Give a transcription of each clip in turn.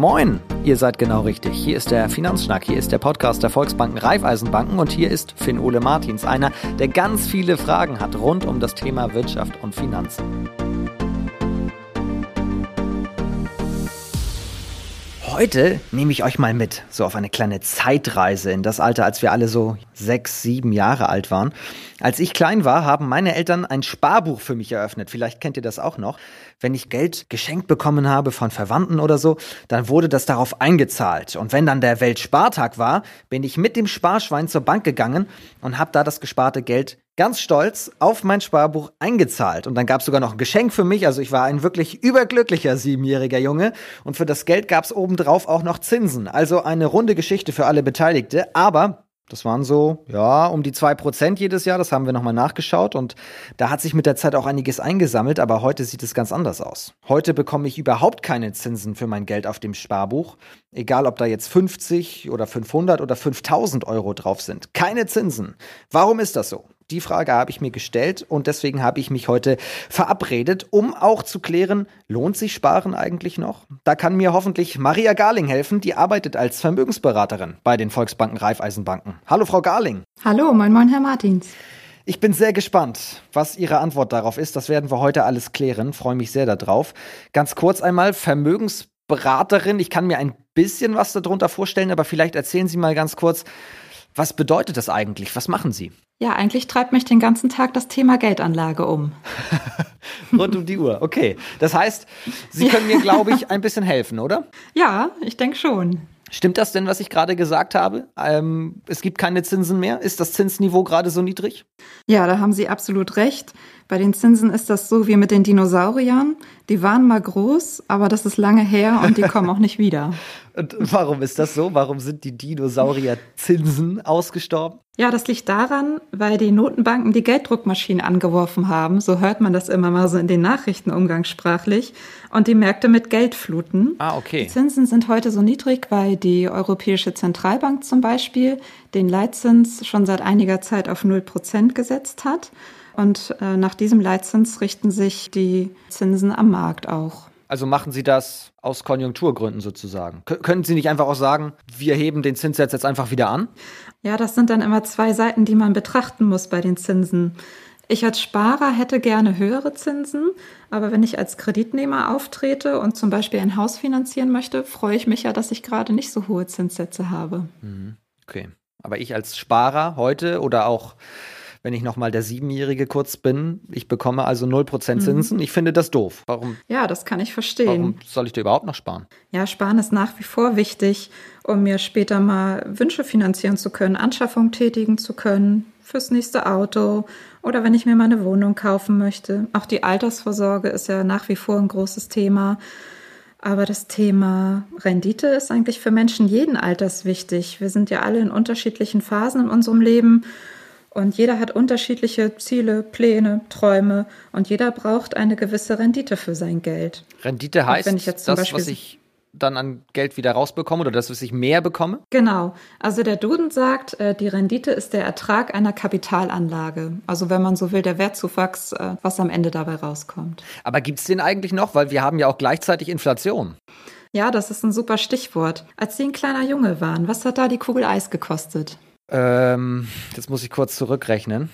Moin, ihr seid genau richtig. Hier ist der Finanzschnack, hier ist der Podcast der Volksbanken Raiffeisenbanken und hier ist Finn Ole Martins, einer, der ganz viele Fragen hat rund um das Thema Wirtschaft und Finanzen. Heute nehme ich euch mal mit, so auf eine kleine Zeitreise in das Alter, als wir alle so sechs, sieben Jahre alt waren. Als ich klein war, haben meine Eltern ein Sparbuch für mich eröffnet. Vielleicht kennt ihr das auch noch. Wenn ich Geld geschenkt bekommen habe von Verwandten oder so, dann wurde das darauf eingezahlt. Und wenn dann der Weltspartag war, bin ich mit dem Sparschwein zur Bank gegangen und habe da das gesparte Geld ganz stolz auf mein Sparbuch eingezahlt. Und dann gab es sogar noch ein Geschenk für mich. Also ich war ein wirklich überglücklicher siebenjähriger Junge. Und für das Geld gab es obendrauf auch noch Zinsen. Also eine runde Geschichte für alle Beteiligte. Aber das waren so, ja, um die zwei Prozent jedes Jahr. Das haben wir nochmal nachgeschaut. Und da hat sich mit der Zeit auch einiges eingesammelt. Aber heute sieht es ganz anders aus. Heute bekomme ich überhaupt keine Zinsen für mein Geld auf dem Sparbuch. Egal, ob da jetzt 50 oder 500 oder 5000 Euro drauf sind. Keine Zinsen. Warum ist das so? Die Frage habe ich mir gestellt und deswegen habe ich mich heute verabredet, um auch zu klären, lohnt sich Sparen eigentlich noch? Da kann mir hoffentlich Maria Garling helfen, die arbeitet als Vermögensberaterin bei den Volksbanken Raiffeisenbanken. Hallo Frau Garling. Hallo, moin moin Herr Martins. Ich bin sehr gespannt, was Ihre Antwort darauf ist. Das werden wir heute alles klären. Freue mich sehr darauf. Ganz kurz einmal, Vermögensberaterin. Ich kann mir ein bisschen was darunter vorstellen, aber vielleicht erzählen Sie mal ganz kurz, was bedeutet das eigentlich? Was machen Sie? Ja, eigentlich treibt mich den ganzen Tag das Thema Geldanlage um. Rund um die Uhr, okay. Das heißt, Sie können mir, glaube ich, ein bisschen helfen, oder? Ja, ich denke schon. Stimmt das denn, was ich gerade gesagt habe? Ähm, es gibt keine Zinsen mehr. Ist das Zinsniveau gerade so niedrig? Ja, da haben Sie absolut recht. Bei den Zinsen ist das so wie mit den Dinosauriern. Die waren mal groß, aber das ist lange her und die kommen auch nicht wieder. Und warum ist das so? Warum sind die Dinosaurier-Zinsen ausgestorben? Ja, das liegt daran, weil die Notenbanken die Gelddruckmaschinen angeworfen haben. So hört man das immer mal so in den Nachrichten umgangssprachlich. Und die Märkte mit Geld fluten. Ah, okay. Die Zinsen sind heute so niedrig, weil die Europäische Zentralbank zum Beispiel den Leitzins schon seit einiger Zeit auf 0% gesetzt hat. Und äh, nach diesem Leitzins richten sich die Zinsen am Markt auch. Also machen Sie das aus Konjunkturgründen sozusagen. K können Sie nicht einfach auch sagen, wir heben den Zinssatz jetzt einfach wieder an? Ja, das sind dann immer zwei Seiten, die man betrachten muss bei den Zinsen. Ich als Sparer hätte gerne höhere Zinsen, aber wenn ich als Kreditnehmer auftrete und zum Beispiel ein Haus finanzieren möchte, freue ich mich ja, dass ich gerade nicht so hohe Zinssätze habe. Mhm. Okay. Aber ich als Sparer heute oder auch wenn ich nochmal der Siebenjährige kurz bin. Ich bekomme also 0% mhm. Zinsen. Mhm. Ich finde das doof. Warum? Ja, das kann ich verstehen. Warum soll ich da überhaupt noch sparen? Ja, sparen ist nach wie vor wichtig, um mir später mal Wünsche finanzieren zu können, Anschaffung tätigen zu können, fürs nächste Auto oder wenn ich mir mal eine Wohnung kaufen möchte. Auch die Altersvorsorge ist ja nach wie vor ein großes Thema. Aber das Thema Rendite ist eigentlich für Menschen jeden Alters wichtig. Wir sind ja alle in unterschiedlichen Phasen in unserem Leben und jeder hat unterschiedliche Ziele, Pläne, Träume und jeder braucht eine gewisse Rendite für sein Geld. Rendite heißt, wenn ich jetzt zum das, Beispiel was ich dann an Geld wieder rausbekomme oder das, was ich mehr bekomme? Genau. Also der Duden sagt, äh, die Rendite ist der Ertrag einer Kapitalanlage. Also wenn man so will, der Wertzuwachs, äh, was am Ende dabei rauskommt. Aber gibt es den eigentlich noch? Weil wir haben ja auch gleichzeitig Inflation. Ja, das ist ein super Stichwort. Als Sie ein kleiner Junge waren, was hat da die Kugel Eis gekostet? Ähm, das muss ich kurz zurückrechnen.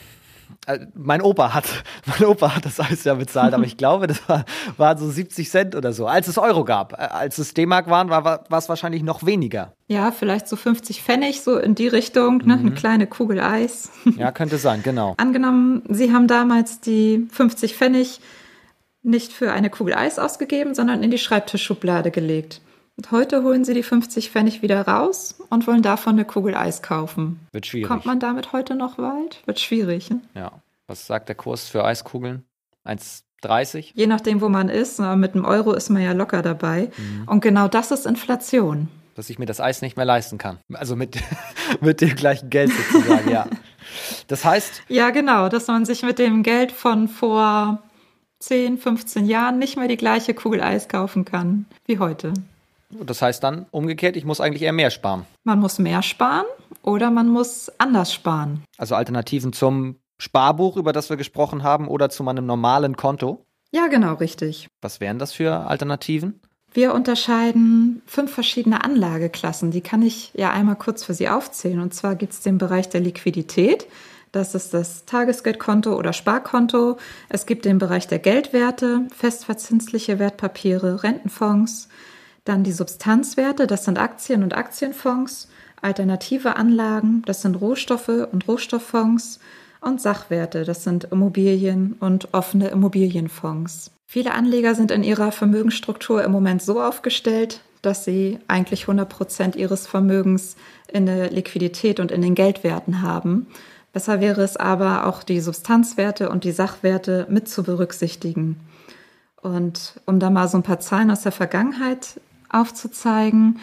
Äh, mein Opa hat, mein Opa hat das alles ja bezahlt, aber ich glaube, das war, war so 70 Cent oder so. Als es Euro gab, äh, als es D-Mark waren, war, war es wahrscheinlich noch weniger. Ja, vielleicht so 50 Pfennig, so in die Richtung, ne? Mhm. eine kleine Kugel Eis. Ja, könnte sein, genau. Angenommen, Sie haben damals die 50 Pfennig nicht für eine Kugel Eis ausgegeben, sondern in die Schreibtischschublade gelegt. Und heute holen sie die 50 Pfennig wieder raus und wollen davon eine Kugel Eis kaufen. Wird schwierig. Kommt man damit heute noch weit? Wird schwierig. Ne? Ja. Was sagt der Kurs für Eiskugeln? 1,30? Je nachdem, wo man ist. Mit einem Euro ist man ja locker dabei. Mhm. Und genau das ist Inflation. Dass ich mir das Eis nicht mehr leisten kann. Also mit, mit dem gleichen Geld sozusagen, ja. Das heißt. Ja, genau, dass man sich mit dem Geld von vor 10, 15 Jahren nicht mehr die gleiche Kugel Eis kaufen kann wie heute. Das heißt dann umgekehrt, ich muss eigentlich eher mehr sparen. Man muss mehr sparen oder man muss anders sparen. Also Alternativen zum Sparbuch, über das wir gesprochen haben, oder zu meinem normalen Konto? Ja, genau, richtig. Was wären das für Alternativen? Wir unterscheiden fünf verschiedene Anlageklassen. Die kann ich ja einmal kurz für Sie aufzählen. Und zwar gibt es den Bereich der Liquidität. Das ist das Tagesgeldkonto oder Sparkonto. Es gibt den Bereich der Geldwerte, festverzinsliche Wertpapiere, Rentenfonds. Dann die Substanzwerte, das sind Aktien und Aktienfonds. Alternative Anlagen, das sind Rohstoffe und Rohstofffonds. Und Sachwerte, das sind Immobilien und offene Immobilienfonds. Viele Anleger sind in ihrer Vermögensstruktur im Moment so aufgestellt, dass sie eigentlich 100 Prozent ihres Vermögens in der Liquidität und in den Geldwerten haben. Besser wäre es aber, auch die Substanzwerte und die Sachwerte mit zu berücksichtigen. Und um da mal so ein paar Zahlen aus der Vergangenheit aufzuzeigen,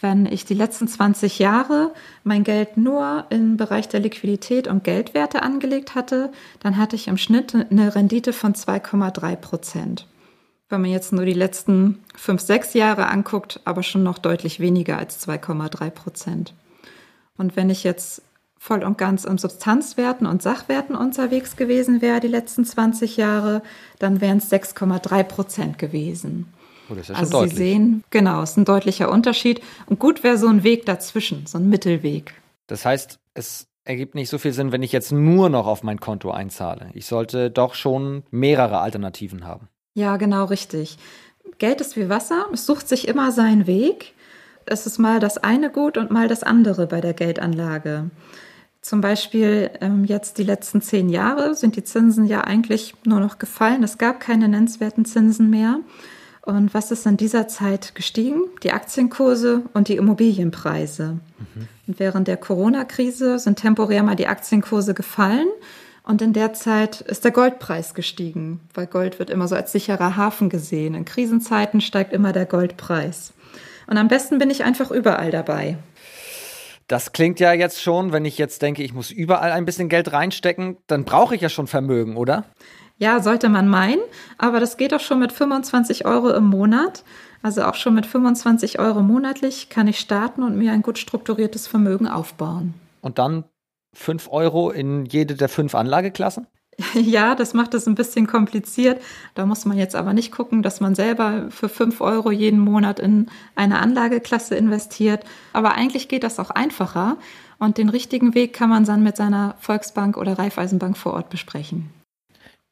wenn ich die letzten 20 Jahre mein Geld nur im Bereich der Liquidität und Geldwerte angelegt hatte, dann hatte ich im Schnitt eine Rendite von 2,3 Prozent. Wenn man jetzt nur die letzten fünf, sechs Jahre anguckt, aber schon noch deutlich weniger als 2,3 Prozent. Und wenn ich jetzt voll und ganz im Substanzwerten und Sachwerten unterwegs gewesen wäre die letzten 20 Jahre, dann wären es 6,3 Prozent gewesen. Oh, das ist ja also schon. Sie sehen, genau, es ist ein deutlicher Unterschied. Und gut wäre so ein Weg dazwischen, so ein Mittelweg. Das heißt, es ergibt nicht so viel Sinn, wenn ich jetzt nur noch auf mein Konto einzahle. Ich sollte doch schon mehrere Alternativen haben. Ja, genau richtig. Geld ist wie Wasser, es sucht sich immer seinen Weg. Es ist mal das eine gut und mal das andere bei der Geldanlage. Zum Beispiel ähm, jetzt die letzten zehn Jahre sind die Zinsen ja eigentlich nur noch gefallen. Es gab keine nennenswerten Zinsen mehr. Und was ist in dieser Zeit gestiegen? Die Aktienkurse und die Immobilienpreise. Mhm. Und während der Corona-Krise sind temporär mal die Aktienkurse gefallen. Und in der Zeit ist der Goldpreis gestiegen, weil Gold wird immer so als sicherer Hafen gesehen. In Krisenzeiten steigt immer der Goldpreis. Und am besten bin ich einfach überall dabei. Das klingt ja jetzt schon, wenn ich jetzt denke, ich muss überall ein bisschen Geld reinstecken, dann brauche ich ja schon Vermögen, oder? Ja, sollte man meinen, aber das geht auch schon mit 25 Euro im Monat. Also auch schon mit 25 Euro monatlich kann ich starten und mir ein gut strukturiertes Vermögen aufbauen. Und dann 5 Euro in jede der fünf Anlageklassen? Ja, das macht es ein bisschen kompliziert. Da muss man jetzt aber nicht gucken, dass man selber für 5 Euro jeden Monat in eine Anlageklasse investiert. Aber eigentlich geht das auch einfacher. Und den richtigen Weg kann man dann mit seiner Volksbank oder Raiffeisenbank vor Ort besprechen.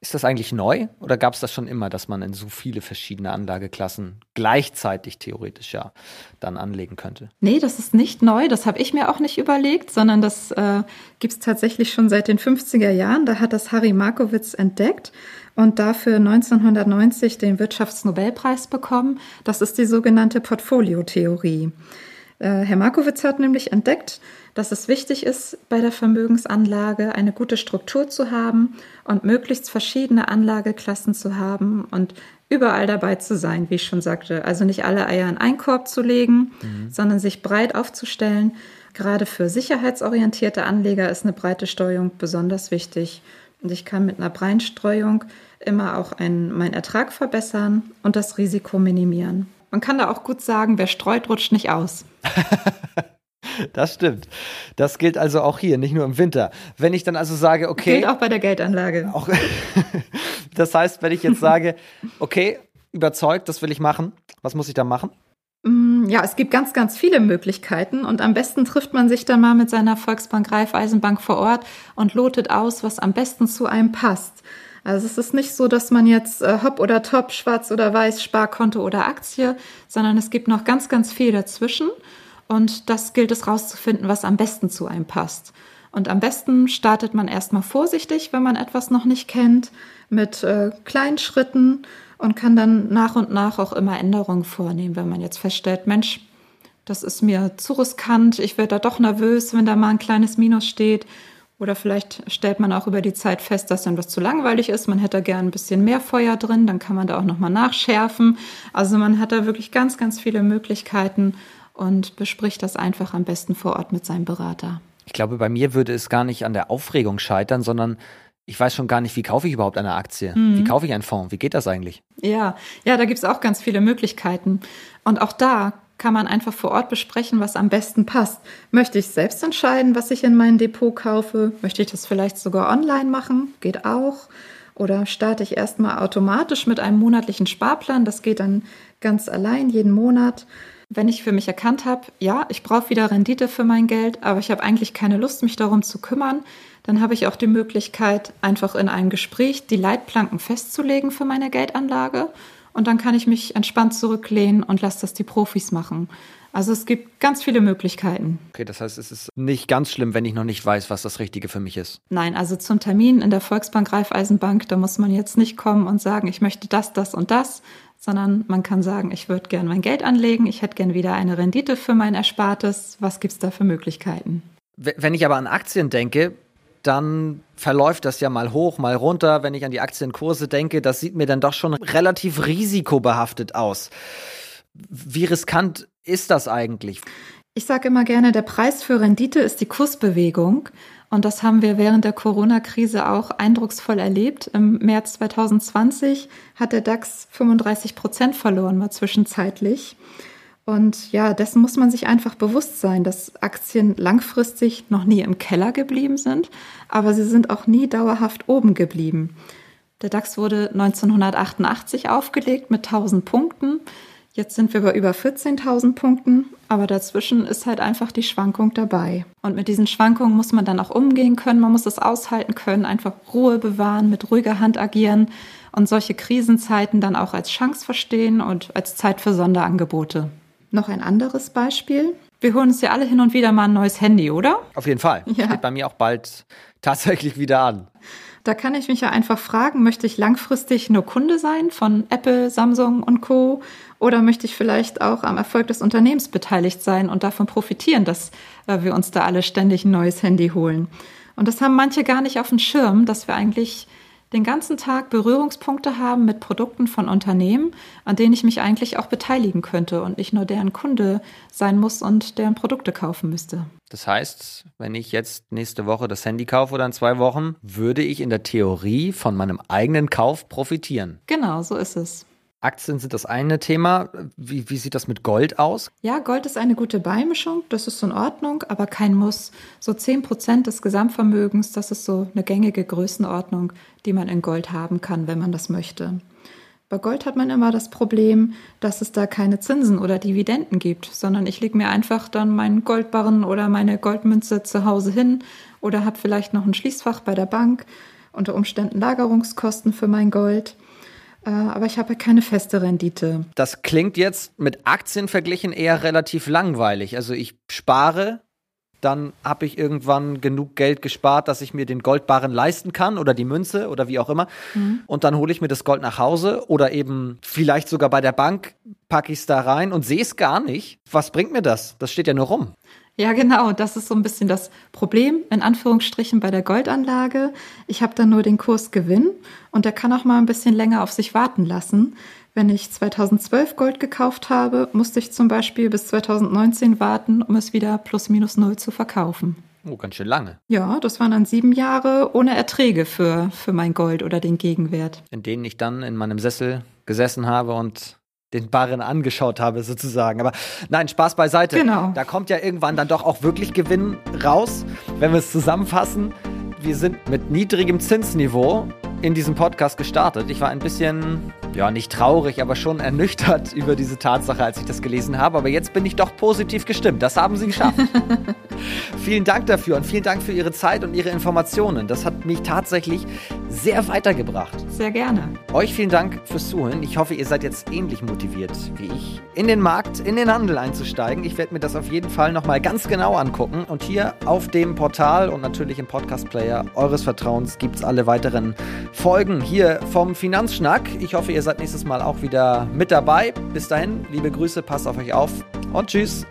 Ist das eigentlich neu oder gab es das schon immer, dass man in so viele verschiedene Anlageklassen gleichzeitig theoretisch ja dann anlegen könnte? Nee, das ist nicht neu. Das habe ich mir auch nicht überlegt, sondern das äh, gibt es tatsächlich schon seit den 50er Jahren. Da hat das Harry Markowitz entdeckt und dafür 1990 den Wirtschaftsnobelpreis bekommen. Das ist die sogenannte Portfoliotheorie. Äh, Herr Markowitz hat nämlich entdeckt, dass es wichtig ist, bei der Vermögensanlage eine gute Struktur zu haben und möglichst verschiedene Anlageklassen zu haben und überall dabei zu sein, wie ich schon sagte. Also nicht alle Eier in einen Korb zu legen, mhm. sondern sich breit aufzustellen. Gerade für sicherheitsorientierte Anleger ist eine breite Streuung besonders wichtig. Und ich kann mit einer breiten Streuung immer auch einen, meinen Ertrag verbessern und das Risiko minimieren. Man kann da auch gut sagen, wer streut, rutscht nicht aus. Das stimmt. Das gilt also auch hier, nicht nur im Winter. Wenn ich dann also sage, okay. Gilt auch bei der Geldanlage. Auch, das heißt, wenn ich jetzt sage, okay, überzeugt, das will ich machen, was muss ich da machen? Mm, ja, es gibt ganz, ganz viele Möglichkeiten und am besten trifft man sich dann mal mit seiner Volksbank Raiffeisenbank vor Ort und lotet aus, was am besten zu einem passt. Also es ist nicht so, dass man jetzt äh, Hopp oder Top, Schwarz oder Weiß, Sparkonto oder Aktie, sondern es gibt noch ganz, ganz viel dazwischen. Und das gilt es rauszufinden, was am besten zu einem passt. Und am besten startet man erstmal vorsichtig, wenn man etwas noch nicht kennt, mit äh, kleinen Schritten und kann dann nach und nach auch immer Änderungen vornehmen, wenn man jetzt feststellt, Mensch, das ist mir zu riskant, ich werde da doch nervös, wenn da mal ein kleines Minus steht. Oder vielleicht stellt man auch über die Zeit fest, dass dann was zu langweilig ist. Man hätte da gern ein bisschen mehr Feuer drin, dann kann man da auch nochmal nachschärfen. Also man hat da wirklich ganz, ganz viele Möglichkeiten, und bespricht das einfach am besten vor Ort mit seinem Berater. Ich glaube, bei mir würde es gar nicht an der Aufregung scheitern, sondern ich weiß schon gar nicht, wie kaufe ich überhaupt eine Aktie? Mhm. Wie kaufe ich einen Fonds? Wie geht das eigentlich? Ja, ja, da gibt es auch ganz viele Möglichkeiten. Und auch da kann man einfach vor Ort besprechen, was am besten passt. Möchte ich selbst entscheiden, was ich in mein Depot kaufe? Möchte ich das vielleicht sogar online machen? Geht auch. Oder starte ich erstmal automatisch mit einem monatlichen Sparplan? Das geht dann ganz allein jeden Monat. Wenn ich für mich erkannt habe, ja, ich brauche wieder Rendite für mein Geld, aber ich habe eigentlich keine Lust, mich darum zu kümmern, dann habe ich auch die Möglichkeit, einfach in einem Gespräch die Leitplanken festzulegen für meine Geldanlage. Und dann kann ich mich entspannt zurücklehnen und lasse das die Profis machen. Also es gibt ganz viele Möglichkeiten. Okay, das heißt, es ist nicht ganz schlimm, wenn ich noch nicht weiß, was das Richtige für mich ist. Nein, also zum Termin in der Volksbank Raiffeisenbank, da muss man jetzt nicht kommen und sagen, ich möchte das, das und das, sondern man kann sagen, ich würde gern mein Geld anlegen, ich hätte gern wieder eine Rendite für mein Erspartes. Was gibt es da für Möglichkeiten? Wenn ich aber an Aktien denke, dann verläuft das ja mal hoch, mal runter. Wenn ich an die Aktienkurse denke, das sieht mir dann doch schon relativ risikobehaftet aus. Wie riskant ist das eigentlich? Ich sage immer gerne, der Preis für Rendite ist die Kursbewegung. Und das haben wir während der Corona-Krise auch eindrucksvoll erlebt. Im März 2020 hat der DAX 35 Prozent verloren, mal zwischenzeitlich. Und ja, dessen muss man sich einfach bewusst sein, dass Aktien langfristig noch nie im Keller geblieben sind, aber sie sind auch nie dauerhaft oben geblieben. Der DAX wurde 1988 aufgelegt mit 1000 Punkten. Jetzt sind wir bei über 14.000 Punkten, aber dazwischen ist halt einfach die Schwankung dabei. Und mit diesen Schwankungen muss man dann auch umgehen können, man muss es aushalten können, einfach Ruhe bewahren, mit ruhiger Hand agieren und solche Krisenzeiten dann auch als Chance verstehen und als Zeit für Sonderangebote. Noch ein anderes Beispiel. Wir holen uns ja alle hin und wieder mal ein neues Handy, oder? Auf jeden Fall. Ja. Steht bei mir auch bald tatsächlich wieder an. Da kann ich mich ja einfach fragen, möchte ich langfristig nur Kunde sein von Apple, Samsung und Co. Oder möchte ich vielleicht auch am Erfolg des Unternehmens beteiligt sein und davon profitieren, dass äh, wir uns da alle ständig ein neues Handy holen? Und das haben manche gar nicht auf dem Schirm, dass wir eigentlich den ganzen Tag Berührungspunkte haben mit Produkten von Unternehmen, an denen ich mich eigentlich auch beteiligen könnte und nicht nur deren Kunde sein muss und deren Produkte kaufen müsste. Das heißt, wenn ich jetzt nächste Woche das Handy kaufe oder in zwei Wochen, würde ich in der Theorie von meinem eigenen Kauf profitieren. Genau, so ist es. Aktien sind das eine Thema. Wie, wie, sieht das mit Gold aus? Ja, Gold ist eine gute Beimischung. Das ist in Ordnung, aber kein Muss. So 10 Prozent des Gesamtvermögens, das ist so eine gängige Größenordnung, die man in Gold haben kann, wenn man das möchte. Bei Gold hat man immer das Problem, dass es da keine Zinsen oder Dividenden gibt, sondern ich lege mir einfach dann meinen Goldbarren oder meine Goldmünze zu Hause hin oder habe vielleicht noch ein Schließfach bei der Bank, unter Umständen Lagerungskosten für mein Gold. Äh, aber ich habe keine feste Rendite. Das klingt jetzt mit Aktien verglichen eher relativ langweilig. Also ich spare, dann habe ich irgendwann genug Geld gespart, dass ich mir den Goldbarren leisten kann oder die Münze oder wie auch immer. Mhm. Und dann hole ich mir das Gold nach Hause oder eben vielleicht sogar bei der Bank packe ich es da rein und sehe es gar nicht. Was bringt mir das? Das steht ja nur rum. Ja, genau. Das ist so ein bisschen das Problem, in Anführungsstrichen, bei der Goldanlage. Ich habe dann nur den Kursgewinn und der kann auch mal ein bisschen länger auf sich warten lassen. Wenn ich 2012 Gold gekauft habe, musste ich zum Beispiel bis 2019 warten, um es wieder plus minus null zu verkaufen. Oh, ganz schön lange. Ja, das waren dann sieben Jahre ohne Erträge für, für mein Gold oder den Gegenwert. In denen ich dann in meinem Sessel gesessen habe und den Barren angeschaut habe, sozusagen. Aber nein, Spaß beiseite. Genau. Da kommt ja irgendwann dann doch auch wirklich Gewinn raus. Wenn wir es zusammenfassen, wir sind mit niedrigem Zinsniveau in diesem Podcast gestartet. Ich war ein bisschen ja, nicht traurig, aber schon ernüchtert über diese Tatsache, als ich das gelesen habe. Aber jetzt bin ich doch positiv gestimmt. Das haben Sie geschafft. vielen Dank dafür und vielen Dank für Ihre Zeit und Ihre Informationen. Das hat mich tatsächlich sehr weitergebracht. Sehr gerne. Euch vielen Dank fürs Zuhören. Ich hoffe, ihr seid jetzt ähnlich motiviert wie ich, in den Markt, in den Handel einzusteigen. Ich werde mir das auf jeden Fall nochmal ganz genau angucken. Und hier auf dem Portal und natürlich im Podcast-Player eures Vertrauens gibt es alle weiteren Folgen hier vom Finanzschnack. Ich hoffe, ihr seid nächstes Mal auch wieder mit dabei. Bis dahin, liebe Grüße, passt auf euch auf und tschüss.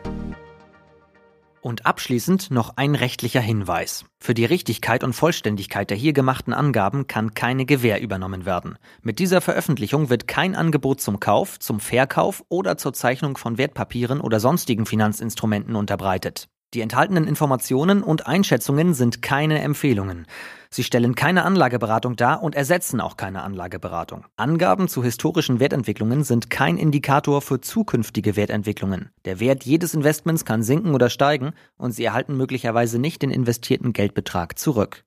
Und abschließend noch ein rechtlicher Hinweis. Für die Richtigkeit und Vollständigkeit der hier gemachten Angaben kann keine Gewähr übernommen werden. Mit dieser Veröffentlichung wird kein Angebot zum Kauf, zum Verkauf oder zur Zeichnung von Wertpapieren oder sonstigen Finanzinstrumenten unterbreitet. Die enthaltenen Informationen und Einschätzungen sind keine Empfehlungen. Sie stellen keine Anlageberatung dar und ersetzen auch keine Anlageberatung. Angaben zu historischen Wertentwicklungen sind kein Indikator für zukünftige Wertentwicklungen. Der Wert jedes Investments kann sinken oder steigen und Sie erhalten möglicherweise nicht den investierten Geldbetrag zurück.